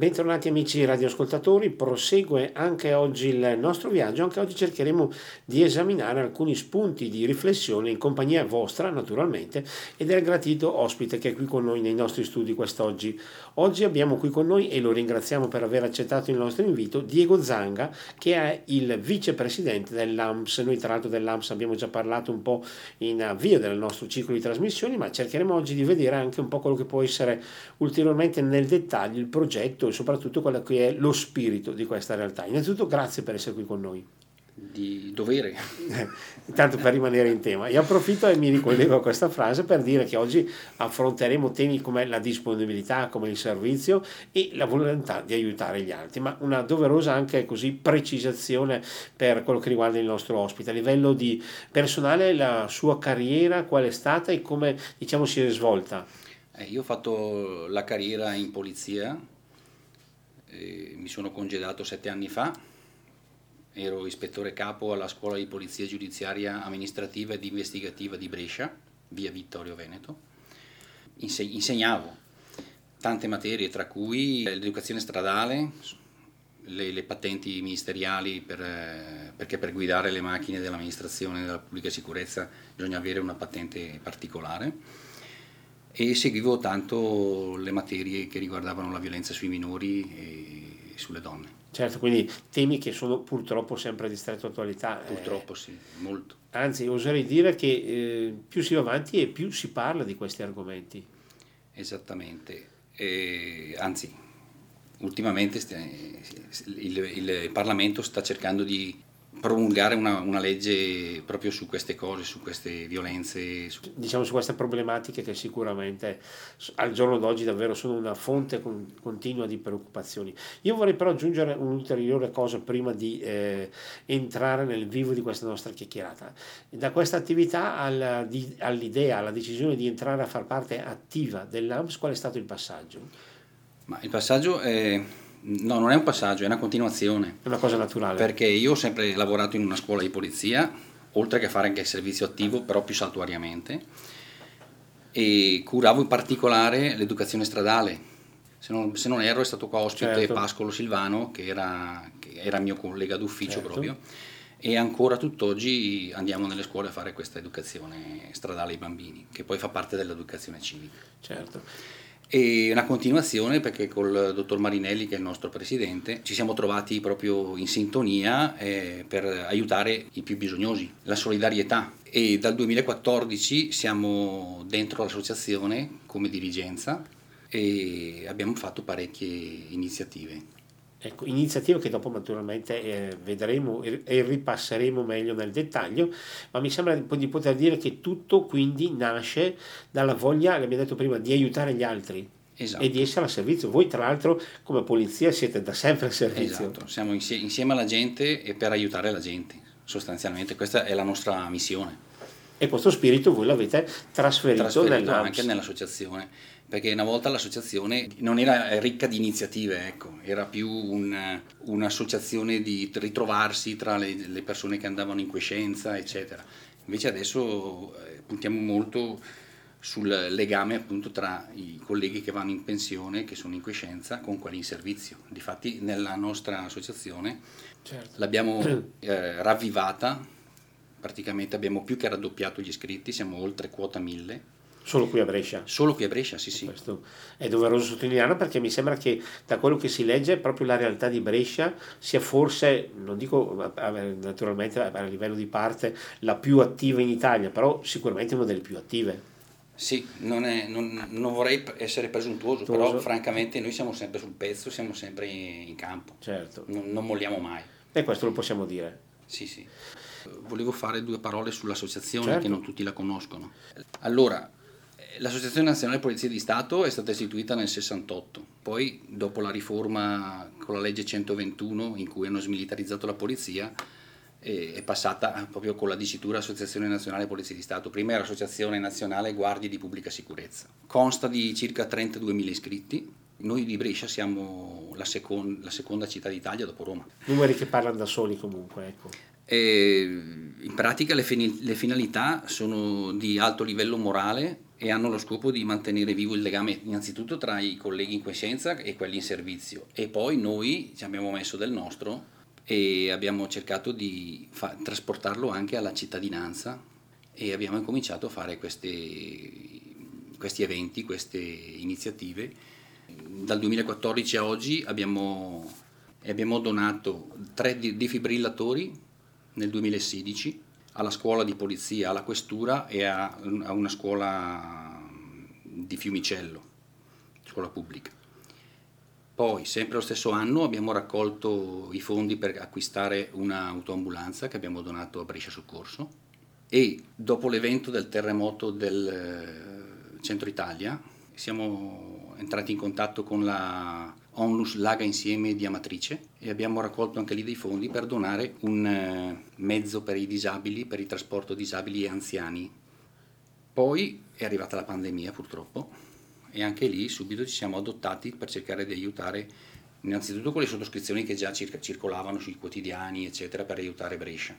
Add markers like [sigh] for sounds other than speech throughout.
Bentornati amici radioascoltatori, prosegue anche oggi il nostro viaggio, anche oggi cercheremo di esaminare alcuni spunti di riflessione in compagnia vostra naturalmente e del gratito ospite che è qui con noi nei nostri studi quest'oggi. Oggi abbiamo qui con noi, e lo ringraziamo per aver accettato il nostro invito, Diego Zanga che è il vicepresidente dell'AMS. Noi tra l'altro dell'AMS abbiamo già parlato un po' in avvio del nostro ciclo di trasmissioni, ma cercheremo oggi di vedere anche un po' quello che può essere ulteriormente nel dettaglio il progetto e soprattutto quello che è lo spirito di questa realtà. Innanzitutto grazie per essere qui con noi. Di dovere. Intanto per rimanere in tema. Io approfitto e mi ricollego a questa frase per dire che oggi affronteremo temi come la disponibilità, come il servizio e la volontà di aiutare gli altri, ma una doverosa anche così precisazione per quello che riguarda il nostro ospite. A livello di personale la sua carriera qual è stata e come diciamo si è svolta? Eh, io ho fatto la carriera in polizia eh, sono congedato sette anni fa, ero ispettore capo alla scuola di polizia giudiziaria amministrativa ed investigativa di Brescia, via Vittorio Veneto. Inse- insegnavo tante materie, tra cui l'educazione stradale, le, le patenti ministeriali, per, eh, perché per guidare le macchine dell'amministrazione della pubblica sicurezza bisogna avere una patente particolare e seguivo tanto le materie che riguardavano la violenza sui minori sulle donne. Certo, quindi temi che sono purtroppo sempre di stretta attualità. Eh. Purtroppo eh, sì, molto. Anzi, oserei dire che eh, più si va avanti e più si parla di questi argomenti. Esattamente, e, anzi, ultimamente il, il Parlamento sta cercando di promulgare una, una, legge proprio su queste cose, su queste violenze. Su... Diciamo su queste problematiche che sicuramente al giorno d'oggi davvero sono una fonte con, continua di preoccupazioni. Io vorrei però aggiungere un'ulteriore cosa prima di eh, entrare nel vivo di questa nostra chiacchierata. Da questa attività alla, di, all'idea, alla decisione di entrare a far parte attiva dell'AMS, qual è stato il passaggio? Ma il passaggio è No, non è un passaggio, è una continuazione. È una cosa naturale. Perché io ho sempre lavorato in una scuola di polizia, oltre che fare anche il servizio attivo, però più saltuariamente, e curavo in particolare l'educazione stradale. Se non, se non erro è stato qua ospite certo. Pascolo Silvano, che era, che era mio collega d'ufficio certo. proprio, e ancora tutt'oggi andiamo nelle scuole a fare questa educazione stradale ai bambini, che poi fa parte dell'educazione civica. Certo e una continuazione perché col dottor Marinelli che è il nostro presidente ci siamo trovati proprio in sintonia eh, per aiutare i più bisognosi, la solidarietà e dal 2014 siamo dentro l'associazione come dirigenza e abbiamo fatto parecchie iniziative. Ecco, iniziative che dopo naturalmente eh, vedremo e, ripasseremo meglio nel dettaglio, ma mi sembra di, poter dire che tutto quindi nasce dalla voglia, l'abbiamo detto prima, di aiutare gli altri. Esatto. E di essere a servizio. Voi, tra l'altro, come polizia siete da sempre a servizio. Esatto, siamo insieme, insieme alla gente e per aiutare la gente, sostanzialmente. Questa è la nostra missione. E questo spirito voi l'avete trasferito, trasferito anche nell'associazione perché una volta l'associazione non era ricca di iniziative, ecco, era più un, un'associazione di ritrovarsi tra le, le, persone che andavano in quiescenza, eccetera. Invece adesso eh, puntiamo molto sul legame appunto tra i colleghi che vanno in pensione, che sono in quiescenza, con quelli in servizio. Difatti nella nostra associazione certo. l'abbiamo [clears throat] eh, ravvivata, praticamente abbiamo più che raddoppiato gli iscritti, siamo oltre quota 1000 Solo qui a Brescia? Solo qui a Brescia, sì, sì. Questo è doveroso sottolinearlo perché mi sembra che da quello che si legge proprio la realtà di Brescia sia forse, non dico naturalmente a livello di parte, la più attiva in Italia, però sicuramente una delle più attive. Sì, non, è, non, non vorrei essere presuntuoso, Tuoso. però francamente noi siamo sempre sul pezzo, siamo sempre in campo. Certo. Non, non molliamo mai. E questo lo possiamo dire. Sì, sì. Volevo fare due parole sull'associazione certo. che non tutti la conoscono. Allora, L'Associazione Nazionale Polizia di Stato è stata istituita nel 68, poi dopo la riforma con la legge 121 in cui hanno smilitarizzato la polizia è passata proprio con la dicitura Associazione Nazionale Polizia di Stato, prima era Associazione Nazionale Guardie di Pubblica Sicurezza. Consta di circa 32.000 iscritti, noi di Brescia siamo la, second- la seconda città d'Italia dopo Roma. Numeri che parlano da soli comunque, ecco. E in pratica le, fin- le finalità sono di alto livello morale e hanno lo scopo di mantenere vivo il legame innanzitutto tra i colleghi in quiescenza e quelli in servizio e poi noi ci abbiamo messo del nostro e abbiamo cercato di fa- trasportarlo anche alla cittadinanza e abbiamo incominciato a fare questi, questi eventi, queste iniziative. Dal 2014 a oggi abbiamo, abbiamo donato tre defibrillatori nel 2016 alla scuola di polizia, alla questura e a, a una scuola di Fiumicello, scuola pubblica. Poi, sempre lo stesso anno, abbiamo raccolto i fondi per acquistare un'autoambulanza che abbiamo donato a Brescia Soccorso e dopo l'evento del terremoto del eh, centro Italia siamo entrati in contatto con la Onlus Laga Insieme di Amatrice e abbiamo raccolto anche lì dei fondi per donare un eh, mezzo per i disabili, per il trasporto disabili e anziani. Poi è arrivata la pandemia purtroppo e anche lì subito ci siamo adottati per cercare di aiutare innanzitutto con le sottoscrizioni che già circolavano sui quotidiani eccetera per aiutare Brescia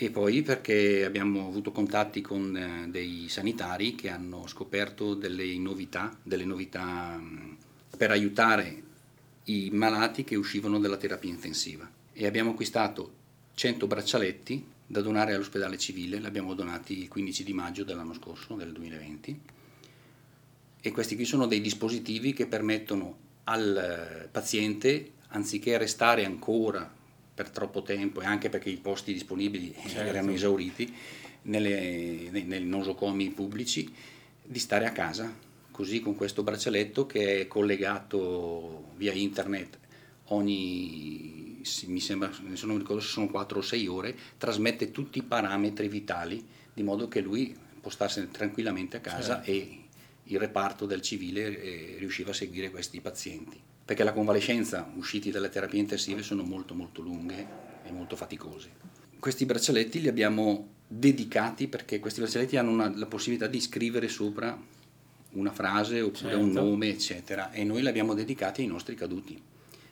e poi perché abbiamo avuto contatti con eh, dei sanitari che hanno scoperto delle novità, delle novità mm, per aiutare i malati che uscivano dalla terapia intensiva e abbiamo acquistato 100 braccialetti da donare all'ospedale civile, li abbiamo donati il 15 di maggio dell'anno scorso, del 2020 e questi qui sono dei dispositivi che permettono al paziente, anziché restare ancora per troppo tempo e anche perché i posti disponibili certo. erano esauriti nelle, nei, nei nosocomi pubblici, di stare a casa, così con questo braccialetto che è collegato via internet ogni, mi sembra, non mi ricordo se sono 4 o 6 ore, trasmette tutti i parametri vitali, di modo che lui può starsene tranquillamente a casa certo. e il reparto del civile eh, riusciva a seguire questi pazienti, perché la convalescenza usciti dalle terapie intensive sono molto molto lunghe e molto faticose. Questi braccialetti li abbiamo dedicati perché questi braccialetti hanno una, la possibilità di scrivere sopra una frase oppure certo. un nome, eccetera, e noi li abbiamo dedicati ai nostri caduti,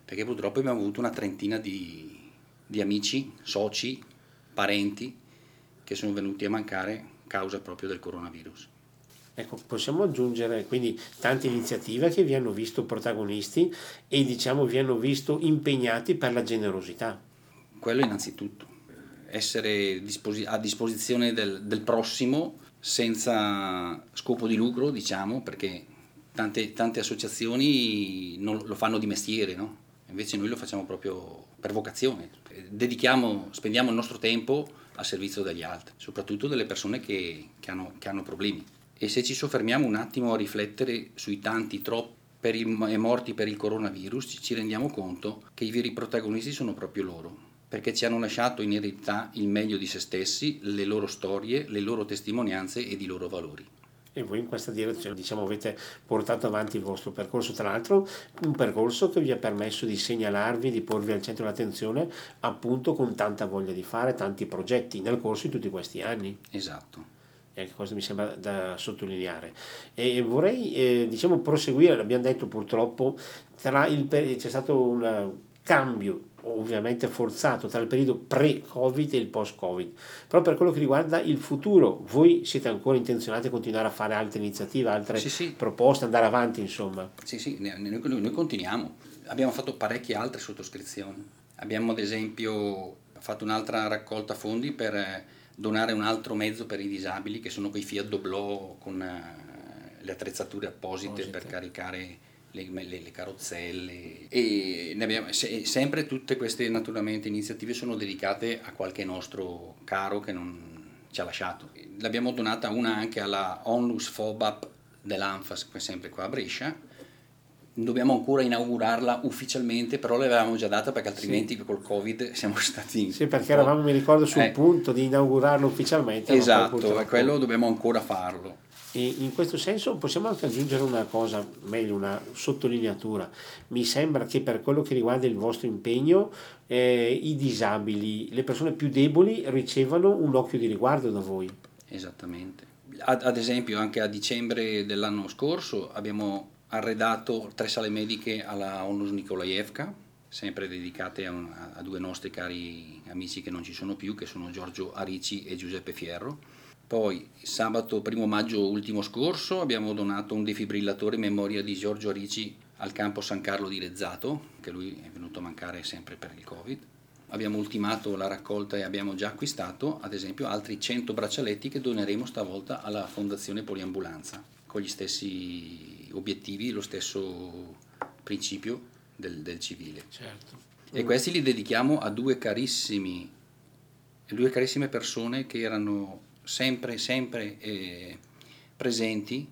perché purtroppo abbiamo avuto una trentina di, di amici, soci, parenti che sono venuti a mancare causa proprio del coronavirus. Ecco, possiamo aggiungere quindi tante iniziative che vi hanno visto protagonisti e diciamo vi hanno visto impegnati per la generosità. Quello innanzitutto, essere a disposizione del, del prossimo senza scopo di lucro, diciamo, perché tante, tante associazioni non, lo fanno di mestiere, no? Invece noi lo facciamo proprio per vocazione. Dedichiamo, spendiamo il nostro tempo a servizio degli altri, soprattutto delle persone che, che, hanno, che hanno problemi. E se ci soffermiamo un attimo a riflettere sui tanti troppi morti per il coronavirus, ci rendiamo conto che i veri protagonisti sono proprio loro, perché ci hanno lasciato in eredità il meglio di se stessi, le loro storie, le loro testimonianze ed i loro valori e voi in questa direzione diciamo, avete portato avanti il vostro percorso, tra l'altro un percorso che vi ha permesso di segnalarvi, di porvi al centro dell'attenzione appunto con tanta voglia di fare, tanti progetti nel corso di tutti questi anni. Esatto e questo mi sembra da sottolineare. E vorrei eh, diciamo, proseguire, l'abbiamo detto purtroppo, il, c'è stato un cambio ovviamente forzato tra il periodo pre-Covid e il post-Covid, però per quello che riguarda il futuro, voi siete ancora intenzionati a continuare a fare altre iniziative, altre sì, sì. proposte, andare avanti insomma? Sì, sì, noi, noi continuiamo, abbiamo fatto parecchie altre sottoscrizioni, abbiamo ad esempio fatto un'altra raccolta fondi per donare un altro mezzo per i disabili che sono quei Fiat Doblò con uh, le attrezzature apposite Posite. per caricare le, le, le, carrozzelle e abbiamo, se, sempre tutte queste naturalmente iniziative sono dedicate a qualche nostro caro che non ci ha lasciato. L'abbiamo donata una anche alla Onlus Fobap dell'Anfas, sempre qua a Brescia, dobbiamo ancora inaugurarla ufficialmente, però l'avevamo già data perché altrimenti sì. col Covid siamo stati... Sì, perché eravamo, mi ricordo, sul eh. punto di inaugurarlo ufficialmente. Esatto, quello dobbiamo ancora farlo. E in questo senso possiamo anche aggiungere una cosa, meglio una sottolineatura. Mi sembra che per quello che riguarda il vostro impegno, eh, i disabili, le persone più deboli ricevano un occhio di riguardo da voi. Esattamente. Ad, ad esempio anche a dicembre dell'anno scorso abbiamo arredato tre sale mediche alla Onus Nikolaevka, sempre dedicate a, un, a, due nostri cari amici che non ci sono più, che sono Giorgio Arici e Giuseppe Fierro. Poi sabato 1 maggio ultimo scorso abbiamo donato un defibrillatore in memoria di Giorgio Ricci al campo San Carlo di Rezzato, che lui è venuto a mancare sempre per il Covid. Abbiamo ultimato la raccolta e abbiamo già acquistato, ad esempio, altri 100 braccialetti che doneremo stavolta alla Fondazione Poliambulanza, con gli stessi obiettivi, lo stesso principio del, del civile. Certo. E questi li dedichiamo a due carissimi, due carissime persone che erano sempre, sempre eh, presenti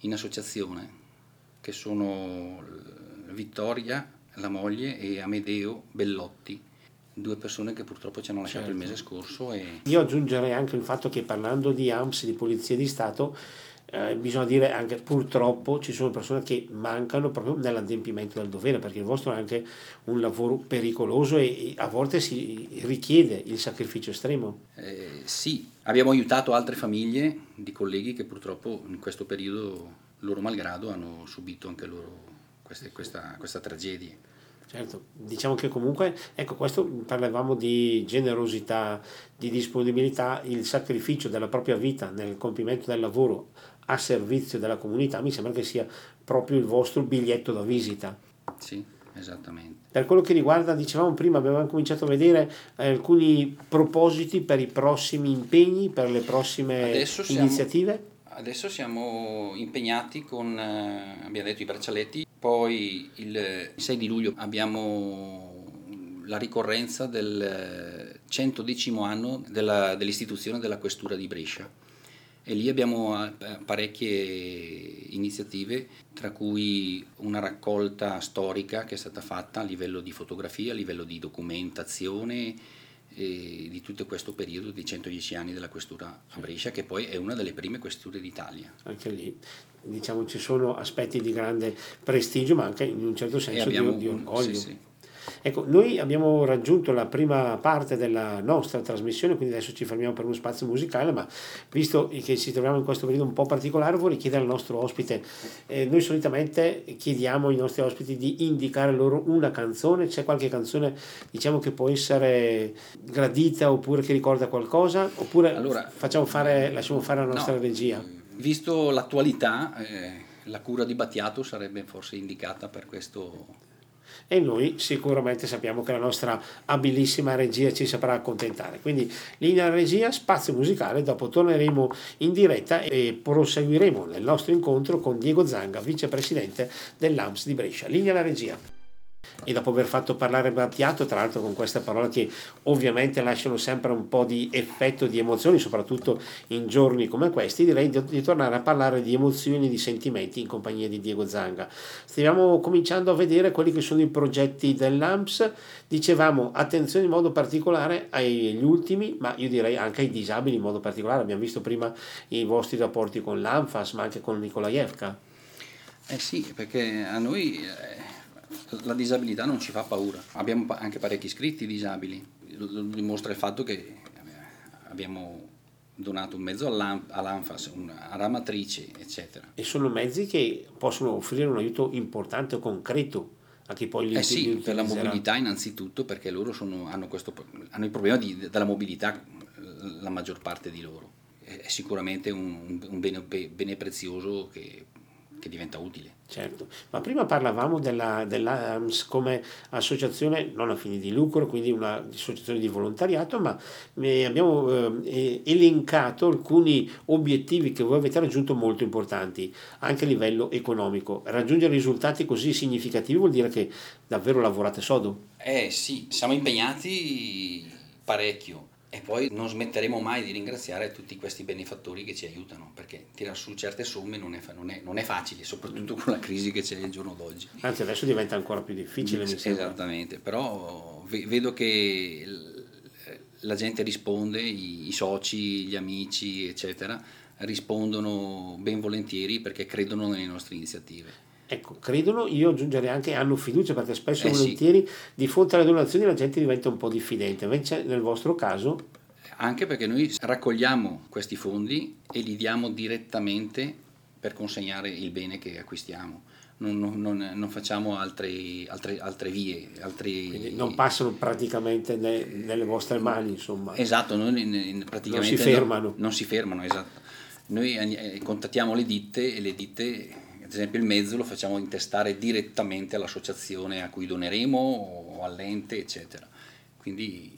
in associazione, che sono Vittoria, la moglie, e Amedeo Bellotti, due persone che purtroppo ci hanno lasciato certo. il mese scorso. E... Io aggiungerei anche il fatto che parlando di AMS, di Polizia di Stato, eh, bisogna dire anche purtroppo ci sono persone che mancano proprio nell'adempimento del dovere perché il vostro è anche un lavoro pericoloso e, a volte si richiede il sacrificio estremo. Eh, sì, abbiamo aiutato altre famiglie di colleghi che purtroppo in questo periodo, loro malgrado, hanno subito anche loro queste, questa, questa tragedia. Certo, diciamo che comunque, ecco, questo parlavamo di generosità, di disponibilità, il sacrificio della propria vita nel compimento del lavoro a servizio della comunità mi sembra che sia proprio il vostro biglietto da visita. Sì, esattamente. Per quello che riguarda, dicevamo prima, abbiamo cominciato a vedere eh, alcuni propositi per i prossimi impegni, per le prossime adesso iniziative. Siamo, adesso siamo impegnati con, eh, abbiamo detto, i braccialetti, poi il 6 di luglio abbiamo la ricorrenza del 110 anno della, dell'istituzione della questura di Brescia e lì abbiamo eh, parecchie iniziative, tra cui una raccolta storica che è stata fatta a livello di fotografia, a livello di documentazione di tutto questo periodo di 110 anni della questura a Brescia, che poi è una delle prime questure d'Italia. Anche lì diciamo ci sono aspetti di grande prestigio, ma anche in un certo senso di, di, orgoglio. Sì, sì. Ecco, noi abbiamo raggiunto la prima parte della nostra trasmissione, quindi adesso ci fermiamo per uno spazio musicale, ma visto che ci troviamo in questo periodo un po' particolare, vorrei chiedere al nostro ospite, eh, noi solitamente chiediamo ai nostri ospiti di indicare loro una canzone, c'è qualche canzone diciamo che può essere gradita oppure che ricorda qualcosa, oppure allora, facciamo fare, lasciamo fare la nostra no, regia? Visto l'attualità, eh, la cura di Battiato sarebbe forse indicata per questo e noi sicuramente sappiamo che la nostra abilissima regia ci saprà accontentare. Quindi linea regia, spazio musicale, dopo torneremo in diretta e proseguiremo nel nostro incontro con Diego Zanga, vicepresidente dell'AMS di Brescia. Linea alla regia e dopo aver fatto parlare Battiato, tra l'altro con queste parole che ovviamente lasciano sempre un po' di effetto di emozioni, soprattutto in giorni come questi, direi di, di tornare a parlare di emozioni e di sentimenti in compagnia di Diego Zanga. Stiamo cominciando a vedere quelli che sono i progetti dell'AMPS, dicevamo attenzione in modo particolare agli ultimi, ma io direi anche ai disabili in modo particolare, abbiamo visto prima i vostri rapporti con l'ANFAS, ma anche con Nikolaevka. Eh sì, perché a noi... Eh la disabilità non ci fa paura. Abbiamo anche parecchi iscritti disabili, lo dimostra il fatto che eh, abbiamo donato un mezzo all'ANFAS, una ramatrice, eccetera. E sono mezzi che possono offrire un aiuto importante o concreto a chi poi li Eh sì, per la mobilità innanzitutto, perché loro sono, hanno, questo, hanno, il problema di, della mobilità, la maggior parte di loro. È sicuramente un, un bene, bene prezioso che che diventa utile. Certo, ma prima parlavamo della, dell'AMS come associazione non a fini di lucro, quindi una associazione di volontariato, ma eh, abbiamo eh, elencato alcuni obiettivi che voi avete raggiunto molto importanti, anche a livello economico. Raggiungere risultati così significativi vuol dire che davvero lavorate sodo? Eh sì, siamo impegnati parecchio e poi non smetteremo mai di ringraziare tutti questi benefattori che ci aiutano, perché tirare su certe somme non è, non è, non è facile, soprattutto con la crisi che c'è il giorno d'oggi. Anzi, adesso diventa ancora più difficile. Esattamente, però vedo che la gente risponde, i, i soci, gli amici, eccetera, rispondono ben volentieri perché credono nelle nostre iniziative. Ecco, credono, io aggiungerei anche hanno fiducia perché spesso e eh volentieri sì. di fronte alle donazioni la gente diventa un po' diffidente, invece nel vostro caso... Anche perché noi raccogliamo questi fondi e li diamo direttamente per consegnare il bene che acquistiamo. non, non, non facciamo altri, altre, altre, vie. Altri... Quindi non passano praticamente ne, nelle vostre mani, insomma. Esatto, non, praticamente non si fermano. non si fermano, esatto. Noi eh, contattiamo le ditte e le ditte, ad esempio il mezzo lo facciamo intestare direttamente all'associazione a cui doneremo o all'ente, eccetera. Quindi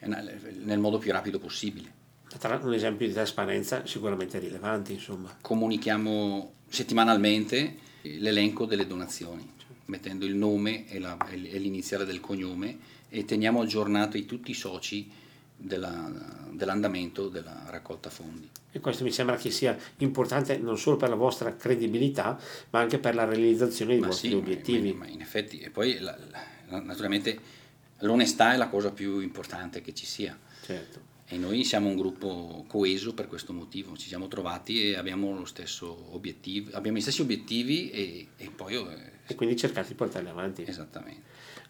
nel modo più rapido possibile. Tra un esempio di trasparenza sicuramente rilevante, insomma. Comunichiamo settimanalmente l'elenco delle donazioni, mettendo il nome e, la, e l'iniziale del cognome e teniamo aggiornati tutti i soci della, dell'andamento della raccolta fondi. E questo mi sembra che sia importante non solo per la vostra credibilità, ma anche per la realizzazione dei ma vostri sì, obiettivi. Ma, ma in effetti, e poi la, la, naturalmente l'onestà è la cosa più importante che ci sia. Certo. E noi siamo un gruppo coeso per questo motivo, ci siamo trovati e abbiamo, lo stesso obiettivo, abbiamo gli stessi obiettivi e, e poi... Eh, e quindi cercate di portarli avanti. Esattamente.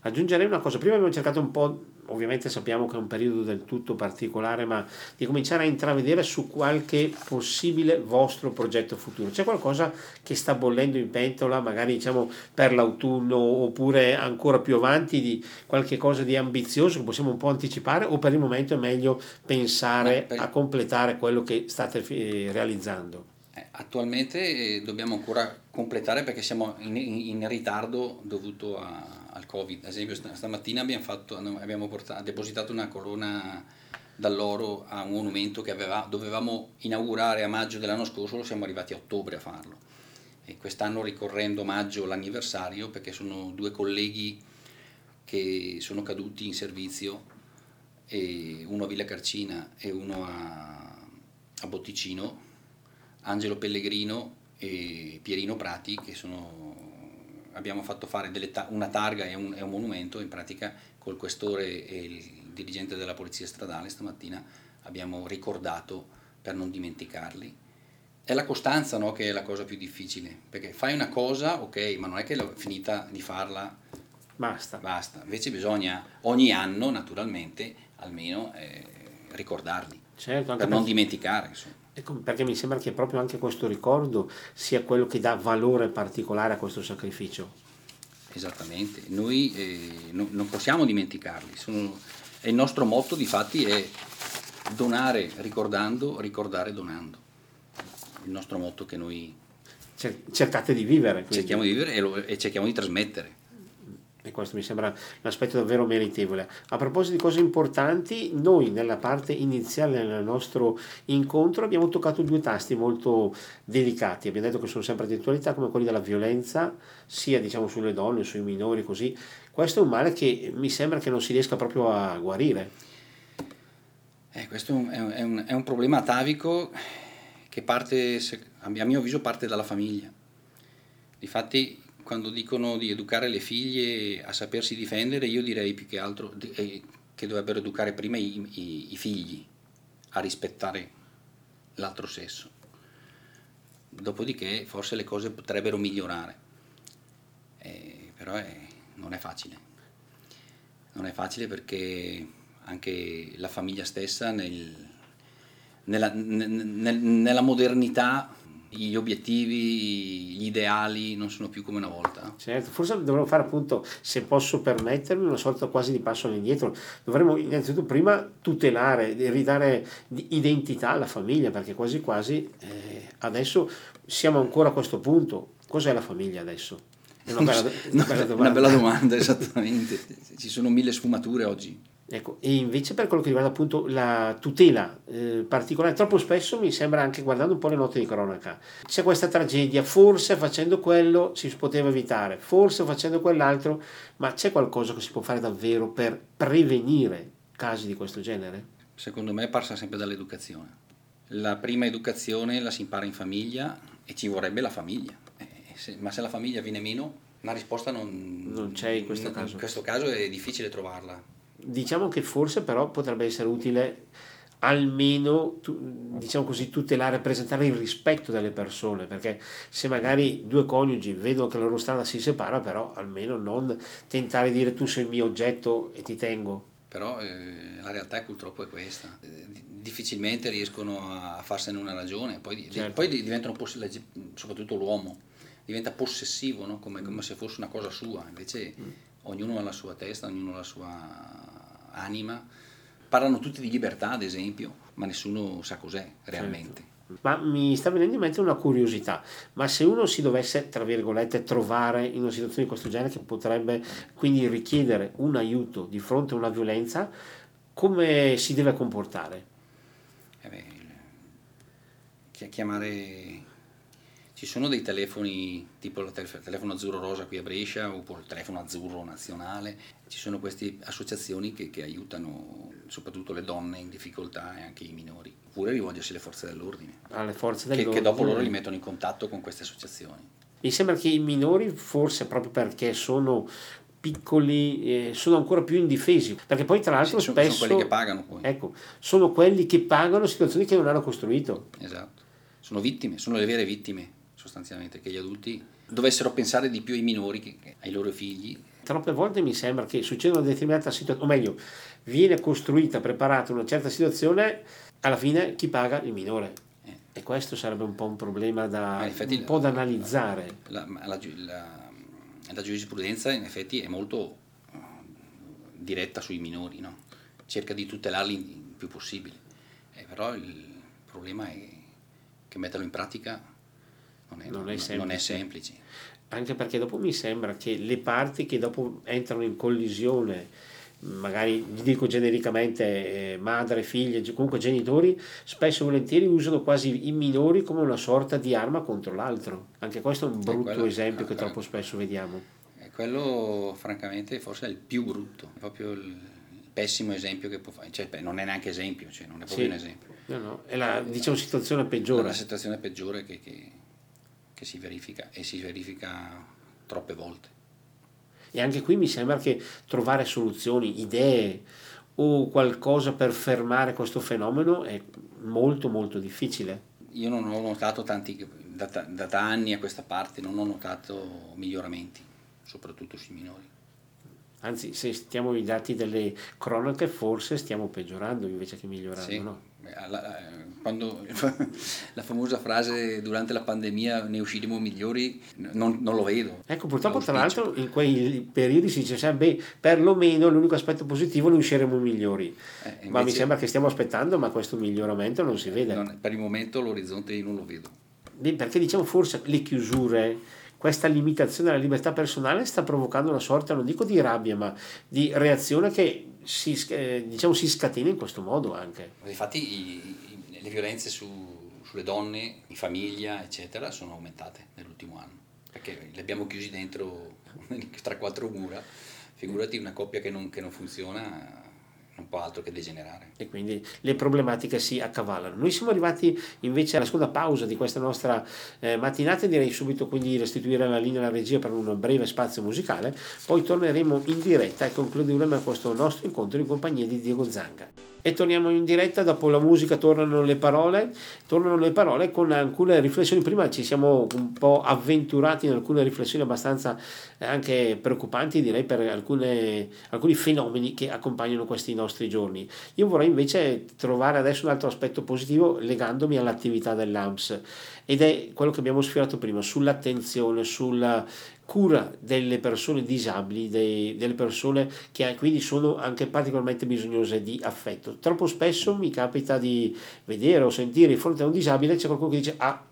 Aggiungerei una cosa, prima abbiamo cercato un po', ovviamente sappiamo che è un periodo del tutto particolare, ma di cominciare a intravedere su qualche possibile vostro progetto futuro. C'è qualcosa che sta bollendo in pentola, magari diciamo per l'autunno oppure ancora più avanti, di qualche cosa di ambizioso che possiamo un po' anticipare o per il momento è meglio pensare per... a completare quello che state eh, realizzando? Eh, attualmente eh, dobbiamo ancora completare perché siamo in, in ritardo dovuto a al Covid. Ad esempio stamattina abbiamo, fatto, abbiamo portato, depositato una corona dall'oro a un monumento che aveva, dovevamo inaugurare a maggio dell'anno scorso, lo siamo arrivati a ottobre a farlo. E quest'anno ricorrendo maggio l'anniversario perché sono due colleghi che sono caduti in servizio, uno a Villa Carcina e uno a, a Botticino, Angelo Pellegrino e Pierino Prati che sono abbiamo fatto fare ta- una targa e un, e un, monumento, in pratica col questore e il dirigente della polizia stradale stamattina abbiamo ricordato per non dimenticarli. È la costanza no, che è la cosa più difficile, perché fai una cosa, ok, ma non è che finita di farla basta. basta. Invece bisogna ogni anno, naturalmente, almeno eh, ricordarli, certo, per non dimenticare. Insomma. Ecco, perché mi sembra che proprio anche questo ricordo sia quello che dà valore particolare a questo sacrificio. Esattamente, noi eh, no, non possiamo dimenticarli, Sono, il nostro motto di fatti è donare ricordando, ricordare donando. Il nostro motto che noi cercate di vivere. Quindi. Cerchiamo di vivere e, lo, e cerchiamo di trasmettere e questo mi sembra un aspetto davvero meritevole. A proposito di cose importanti, noi nella parte iniziale del nostro incontro abbiamo toccato due tasti molto delicati, abbiamo detto che sono sempre di attualità come quelli della violenza, sia diciamo sulle donne, sui minori, così. Questo è un male che mi sembra che non si riesca proprio a guarire. Eh, questo è un, è, un, è un problema atavico che parte, a mio avviso, parte dalla famiglia. Difatti quando dicono di educare le figlie a sapersi difendere, io direi più che altro eh, che dovrebbero educare prima i, i, i figli a rispettare l'altro sesso. Dopodiché forse le cose potrebbero migliorare, eh, però è, non è facile. Non è facile perché anche la famiglia stessa nel, nella, nel, nella modernità gli obiettivi, gli ideali non sono più come una volta. Certo, forse dovremmo fare appunto, se posso permettermi, una sorta quasi di passo all'indietro. Dovremmo innanzitutto prima tutelare, ridare identità alla famiglia, perché quasi quasi eh, adesso siamo ancora a questo punto. Cos'è la famiglia adesso? È una [laughs] bella, una bella domanda. Una bella domanda, esattamente. Ci sono mille sfumature oggi. Ecco, e invece per quello che riguarda appunto la tutela eh, particolare, troppo spesso mi sembra anche guardando un po' le note di cronaca, c'è questa tragedia, forse facendo quello si poteva evitare, forse facendo quell'altro, ma c'è qualcosa che si può fare davvero per prevenire casi di questo genere? Secondo me passa sempre dall'educazione. La prima educazione la si impara in famiglia e ci vorrebbe la famiglia, eh, se, ma se la famiglia viene meno, una risposta non, non c'è in questo in, caso. In questo caso è difficile trovarla diciamo che forse però potrebbe essere utile almeno diciamo così tutelare presentare il rispetto delle persone perché se magari due coniugi vedono che la loro strada si separa però almeno non tentare di dire tu sei il mio oggetto e ti tengo però eh, la realtà purtroppo è questa eh, difficilmente riescono a farsene una ragione poi, certo. poi diventano soprattutto l'uomo diventa possessivo, no? come, come, se fosse una cosa sua, invece mm. ognuno ha la sua testa, ognuno ha la sua anima, parlano tutti di libertà ad esempio, ma nessuno sa cos'è realmente. Certo. Ma mi sta venendo in mente una curiosità, ma se uno si dovesse, tra virgolette, trovare in una situazione di questo genere che potrebbe quindi richiedere un aiuto di fronte a una violenza, come si deve comportare? Eh beh, chiamare ci sono dei telefoni tipo il telefono azzurro rosa qui a Brescia oppure il telefono azzurro nazionale, ci sono queste associazioni che, che aiutano soprattutto le donne in difficoltà e anche i minori, oppure rivolgersi alle forze dell'ordine, alle forze dell'ordine. Che, che dopo loro li mettono in contatto con queste associazioni. Mi sembra che i minori, forse proprio perché sono piccoli eh, sono ancora più indifesi. Perché poi tra l'altro sì, spesso sono quelli che pagano poi. ecco sono quelli che pagano situazioni che non hanno costruito. Esatto. Sono vittime sono le vere vittime sostanzialmente, che gli adulti dovessero pensare di più ai minori che, ai loro figli. Troppe volte mi sembra che succeda una determinata situazione, o meglio, viene costruita, preparata una certa situazione, alla fine chi paga? Il minore. Eh. E questo sarebbe un po' un problema da, un la, po' da analizzare. La, la, la, giurisprudenza in effetti è molto uh, diretta sui minori, no? cerca di tutelarli il più possibile, eh, però il problema è che metterlo in pratica non è, non è, semplice. non è semplice. Anche perché dopo mi sembra che le parti che dopo entrano in collisione, magari dico genericamente eh, madre, figlie, comunque genitori, spesso e volentieri usano quasi i minori come una sorta di arma contro l'altro. Anche questo è un brutto quello, esempio che troppo spesso vediamo. E quello francamente forse è il più brutto, è proprio il pessimo esempio che può fare, cioè, non è neanche esempio, cioè, non è proprio sì. un esempio. No, no, è la diciamo, situazione peggiore. È la situazione peggiore che, che che si verifica e si verifica troppe volte. E anche qui mi sembra che trovare soluzioni, idee o qualcosa per fermare questo fenomeno è molto molto difficile. Io non ho notato tanti, da, da anni a questa parte, non ho notato miglioramenti, soprattutto sui minori. Anzi, se stiamo i dati delle cronache, forse stiamo peggiorando invece che migliorando. Sì. No? Quando [laughs] la famosa frase durante la pandemia ne usciremo migliori non, non lo vedo. Ecco, purtroppo tra l'altro in quei periodi si dice sempre, beh, perlomeno l'unico aspetto positivo ne usciremo migliori. Eh, ma mi sembra che stiamo aspettando, ma questo miglioramento non si vede. Non, per il momento l'orizzonte io non lo vedo. Beh, perché diciamo forse le chiusure questa limitazione della libertà personale sta provocando una sorta, non dico di rabbia, ma di reazione che si, eh, diciamo, si scatena in questo modo anche. Infatti i, le violenze su, sulle donne, in famiglia, eccetera, sono aumentate nell'ultimo anno, perché le abbiamo chiusi dentro [laughs] tra quattro mura, figurati una coppia che non, che non funziona un po' altro che degenerare. E quindi le problematiche si accavallano. Noi siamo arrivati invece alla seconda pausa di questa nostra eh, mattinata direi subito quindi restituire la linea alla regia per un breve spazio musicale, poi torneremo in diretta e concluderemo questo nostro incontro in compagnia di Diego Zanga e torniamo in diretta dopo la musica tornano le parole tornano le parole con alcune riflessioni. Prima ci siamo un po' avventurati in alcune riflessioni abbastanza eh, anche preoccupanti direi per alcune, alcuni fenomeni che accompagnano questi nostri giorni. Io vorrei invece trovare adesso un altro aspetto positivo legandomi all'attività dell'AMS ed è quello che abbiamo sfiorato prima sull'attenzione sulla cura delle persone disabili, dei, delle persone che quindi sono anche particolarmente bisognose di affetto. Troppo spesso mi capita di vedere o sentire di fronte a un disabile c'è qualcuno che dice ah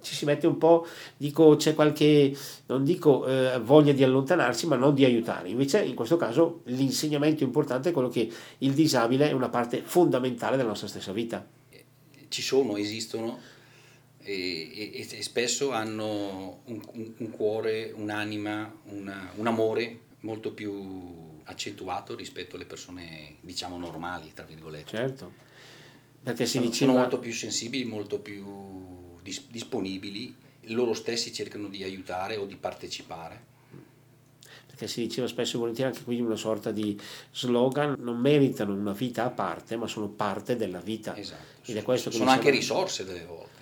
ci si mette un po', dico c'è qualche, non dico eh, voglia di allontanarsi, ma non di aiutare. Invece in questo caso l'insegnamento importante è quello che il disabile è una parte fondamentale della nostra stessa vita. Ci sono, esistono e, e, e spesso hanno un, un, un, cuore, un'anima, una, un amore molto più accentuato rispetto alle persone diciamo normali, tra virgolette. Certo, perché si sono, diceva... sono molto più sensibili, molto più dis- disponibili, loro stessi cercano di aiutare o di partecipare perché si diceva spesso e volentieri anche qui una sorta di slogan, non meritano una vita a parte, ma sono parte della vita. Esatto. Ed è questo che sono anche risorse delle volte.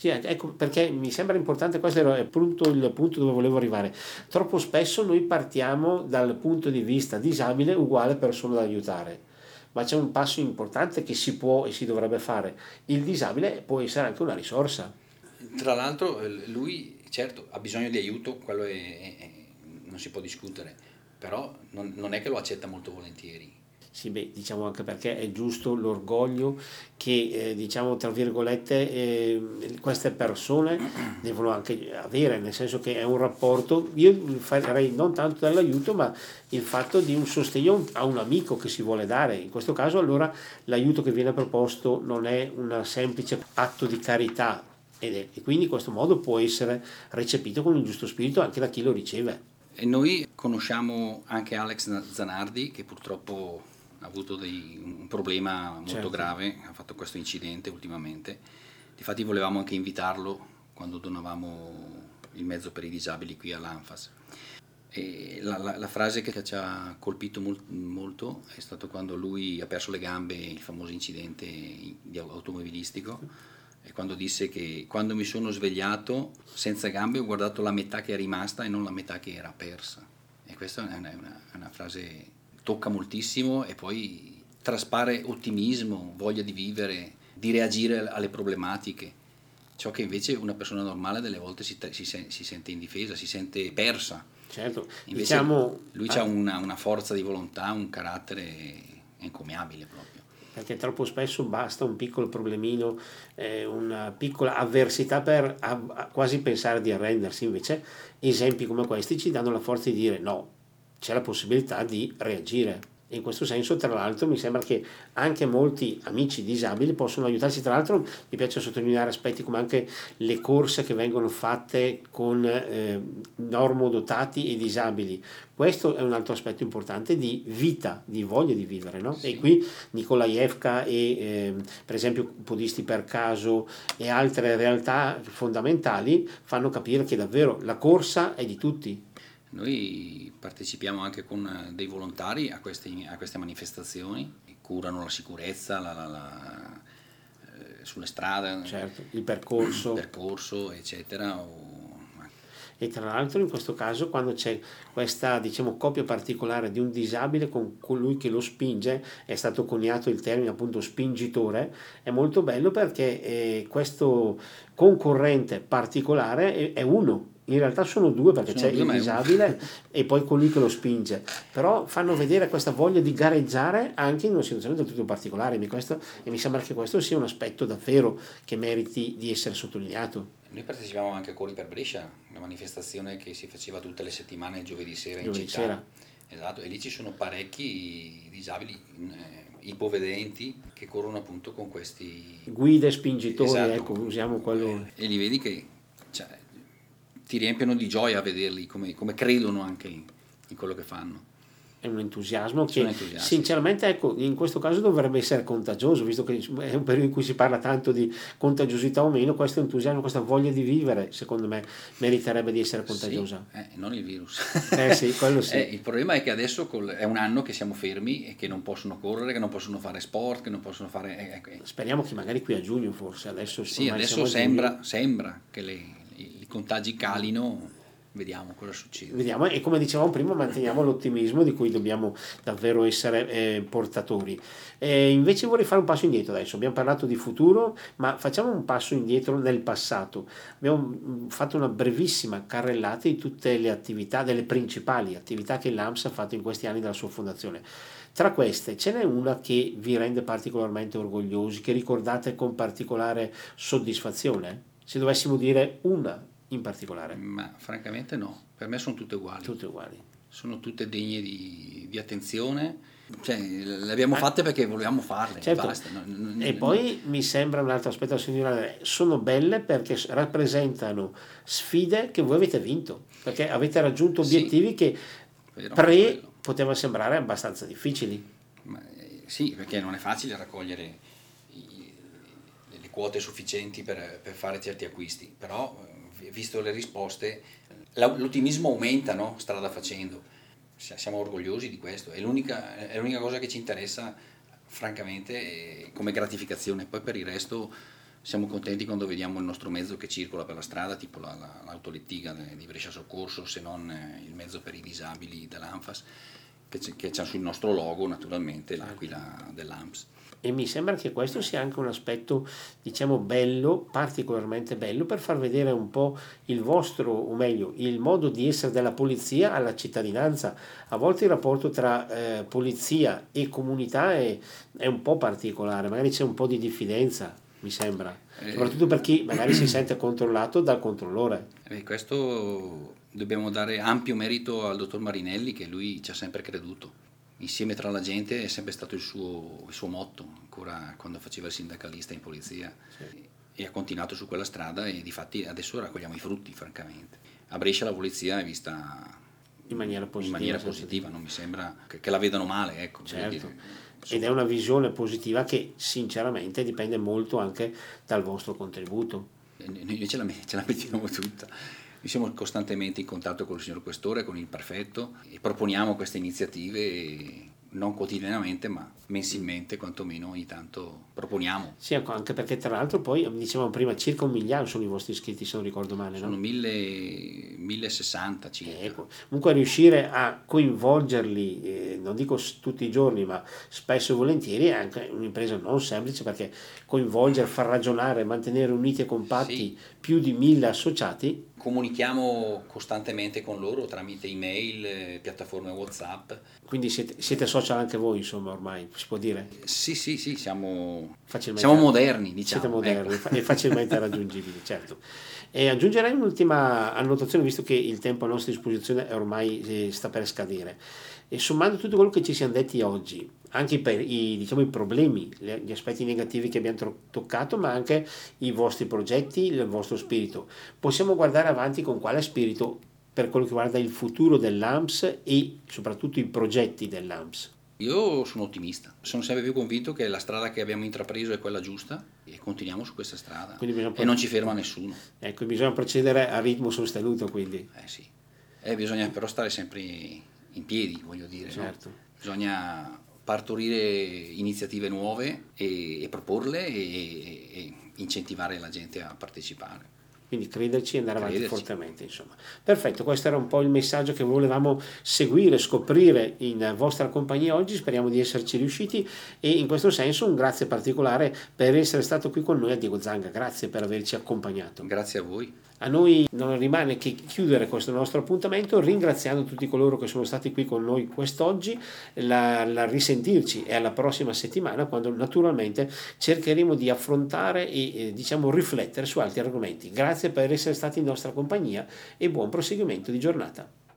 Sì, ecco perché mi sembra importante, questo era appunto il punto dove volevo arrivare. Troppo spesso noi partiamo dal punto di vista disabile uguale persona da aiutare, ma c'è un passo importante che si può e si dovrebbe fare. Il disabile può essere anche una risorsa. Tra l'altro lui certo, ha bisogno di aiuto, quello è, è, non si può discutere, però non, non è che lo accetta molto volentieri sì, beh, diciamo anche perché è giusto l'orgoglio che, eh, diciamo, tra virgolette, eh, queste persone [clears throat] devono anche avere, nel senso che è un rapporto, io farei non tanto dell'aiuto, ma il fatto di un sostegno a un amico che si vuole dare. In questo caso allora l'aiuto che viene proposto non è un semplice atto di carità, e quindi in questo modo può essere recepito con il giusto spirito anche da chi lo riceve. E noi conosciamo anche Alex Zanardi che purtroppo ha avuto dei, un problema molto certo. grave, ha fatto questo incidente ultimamente. Difatti volevamo anche invitarlo quando donavamo il mezzo per i disabili qui all'Anfas. La, la, la, frase che ci ha colpito molto è stato quando lui ha perso le gambe, il famoso incidente automobilistico, e quando disse che quando mi sono svegliato senza gambe ho guardato la metà che è rimasta e non la metà che era persa. E questa è una, una, una frase tocca moltissimo e poi traspare ottimismo, voglia di vivere, di reagire alle problematiche. Ciò che invece una persona normale delle volte si, si, si sente indifesa, si sente persa. Certo, invece diciamo, lui ah, ha una, una, forza di volontà, un carattere encomiabile proprio. Perché troppo spesso basta un piccolo problemino, eh, una piccola avversità per a, a quasi pensare di arrendersi, invece esempi come questi ci danno la forza di dire no, c'è la possibilità di reagire. In questo senso, tra l'altro, mi sembra che anche molti amici disabili possono aiutarsi. Tra l'altro, mi piace sottolineare aspetti come anche le corse che vengono fatte con eh, normodotati e disabili. Questo è un altro aspetto importante di vita, di voglia di vivere. No? Sì. E qui Nikolaevka e eh, per esempio Podisti per caso e altre realtà fondamentali fanno capire che davvero la corsa è di tutti, noi partecipiamo anche con eh, dei volontari a, questi, a queste manifestazioni, curano la sicurezza la, la, la, eh, sulle strade, certo, il percorso, il percorso eccetera. O... E tra l'altro in questo caso quando c'è questa diciamo, coppia particolare di un disabile con colui che lo spinge, è stato coniato il termine appunto spingitore, è molto bello perché eh, questo concorrente particolare è, è uno in realtà sono due perché sono c'è due il disabile [laughs] e poi colui che lo spinge, però fanno vedere questa voglia di gareggiare anche in una situazione del tutto particolare questo, e mi sembra che questo sia un aspetto davvero che meriti di essere sottolineato. Noi partecipavamo anche a Cori per Brescia, una manifestazione che si faceva tutte le settimane giovedì sera giovedì in città. Sera. Esatto, e lì ci sono parecchi disabili eh, ipovedenti che corrono appunto con questi guide spingitori, esatto. ecco, usiamo quello. E, e li vedi che cioè, ti riempiono di gioia a vederli, come, come credono anche in, in, quello che fanno. È un entusiasmo che sinceramente ecco, in questo caso dovrebbe essere contagioso, visto che è un periodo in cui si parla tanto di contagiosità o meno, questo entusiasmo, questa voglia di vivere, secondo me, meriterebbe di essere contagiosa. Sì, eh, non il virus. Eh sì, quello sì. [laughs] Eh, il problema è che adesso è un anno che siamo fermi e che non possono correre, che non possono fare sport, che non possono fare... Eh, ecco, eh. Speriamo che magari qui a giugno forse, adesso... Sì, adesso sembra, sembra che le contagi calino, vediamo cosa succede. Vediamo e come dicevamo prima manteniamo l'ottimismo di cui dobbiamo davvero essere eh, portatori. Eh, invece vorrei fare un passo indietro adesso, abbiamo parlato di futuro, ma facciamo un passo indietro nel passato. Abbiamo mm, fatto una brevissima carrellata di tutte le attività, delle principali attività che l'AMS ha fatto in questi anni dalla sua fondazione. Tra queste ce n'è una che vi rende particolarmente orgogliosi, che ricordate con particolare soddisfazione? Se dovessimo dire una in particolare? Ma francamente no, per me sono tutte uguali. Tutte uguali. Sono tutte degne di, di attenzione. Cioè, le abbiamo fatte perché volevamo farle. Certo. No, no, no, e poi mi sembra un altro aspetto segnalare, sono belle perché rappresentano sfide che voi avete vinto, perché avete raggiunto obiettivi sì, che pre potevano sembrare abbastanza difficili. Ma, eh, sì, perché non è facile raccogliere i, le quote sufficienti per, per fare certi acquisti, però visto le risposte, l'ottimismo aumenta no? strada facendo. Siamo orgogliosi di questo, è l'unica, è l'unica cosa che ci interessa francamente come gratificazione. Poi per il resto siamo contenti quando vediamo il nostro mezzo che circola per la strada, tipo la, la, l'autolettiga di Brescia Soccorso, se non il mezzo per i disabili dell'Anfas. Che c'è, che c'è sul nostro logo naturalmente l'aquila dell'AMS e mi sembra che questo sia anche un aspetto diciamo bello, particolarmente bello per far vedere un po' il vostro, o meglio, il modo di essere della polizia alla cittadinanza. A volte il rapporto tra eh, polizia e comunità è, è, un po' particolare, magari c'è un po' di diffidenza, mi sembra, eh, soprattutto per chi magari si sente controllato dal controllore. Eh, questo dobbiamo dare ampio merito al dottor Marinelli che lui ci ha sempre creduto insieme tra la gente è sempre stato il suo, il suo motto, ancora quando faceva il sindacalista in polizia. Sì. E ha continuato su quella strada e di adesso raccogliamo i frutti, francamente. A Brescia la polizia è vista in maniera positiva, in maniera positiva non mi sembra che, che, la vedano male. Ecco, certo. Ed è una visione positiva che sinceramente dipende molto anche dal vostro contributo. Noi ce la, ce la mettiamo tutta. Siamo costantemente in contatto con il signor Questore, con il prefetto e proponiamo queste iniziative non quotidianamente ma mensilmente quantomeno ogni tanto proponiamo. Sì, ecco, anche perché tra l'altro poi dicevamo prima circa un migliaio sono i vostri iscritti se non ricordo male. Sono no? 1060 circa. Ecco. Comunque riuscire a coinvolgerli, eh, non dico tutti i giorni ma spesso e volentieri è anche un'impresa non semplice perché coinvolgere, far ragionare, mantenere uniti e compatti sì. più di mille associati comunichiamo costantemente con loro tramite email, eh, piattaforme WhatsApp. Quindi siete, siete, social anche voi, insomma, ormai si può dire? Sì, sì, sì, siamo, siamo moderni, diciamo. Siete moderni ecco. e facilmente [laughs] raggiungibili, certo. E aggiungerei un'ultima annotazione, visto che il tempo a nostra disposizione ormai eh, sta per scadere. E sommando tutto quello che ci siamo detti oggi, anche per i, diciamo, i problemi, gli aspetti negativi che abbiamo toccato, ma anche i vostri progetti, il vostro spirito. Possiamo guardare avanti con quale spirito per quello che riguarda il futuro dell'AMS e soprattutto i progetti dell'AMS? Io sono ottimista, sono sempre più convinto che la strada che abbiamo intrapreso è quella giusta e continuiamo su questa strada e non ci ferma nessuno. Ecco, bisogna procedere a ritmo sostenuto quindi. Eh sì, eh, bisogna però stare sempre in piedi, voglio dire. Certo. No? Bisogna partorire iniziative nuove e, e proporle e, e, incentivare la gente a partecipare. Quindi crederci e andare crederci. avanti fortemente. Insomma. Perfetto, questo era un po' il messaggio che volevamo seguire, scoprire in vostra compagnia oggi. Speriamo di esserci riusciti e in questo senso un grazie particolare per essere stato qui con noi a Diego Zanga. Grazie per averci accompagnato. Grazie a voi. A noi non rimane che chiudere questo nostro appuntamento ringraziando tutti coloro che sono stati qui con noi quest'oggi, la, la risentirci e alla prossima settimana quando naturalmente cercheremo di affrontare e eh, diciamo riflettere su altri argomenti. Grazie per essere stati in nostra compagnia e buon proseguimento di giornata.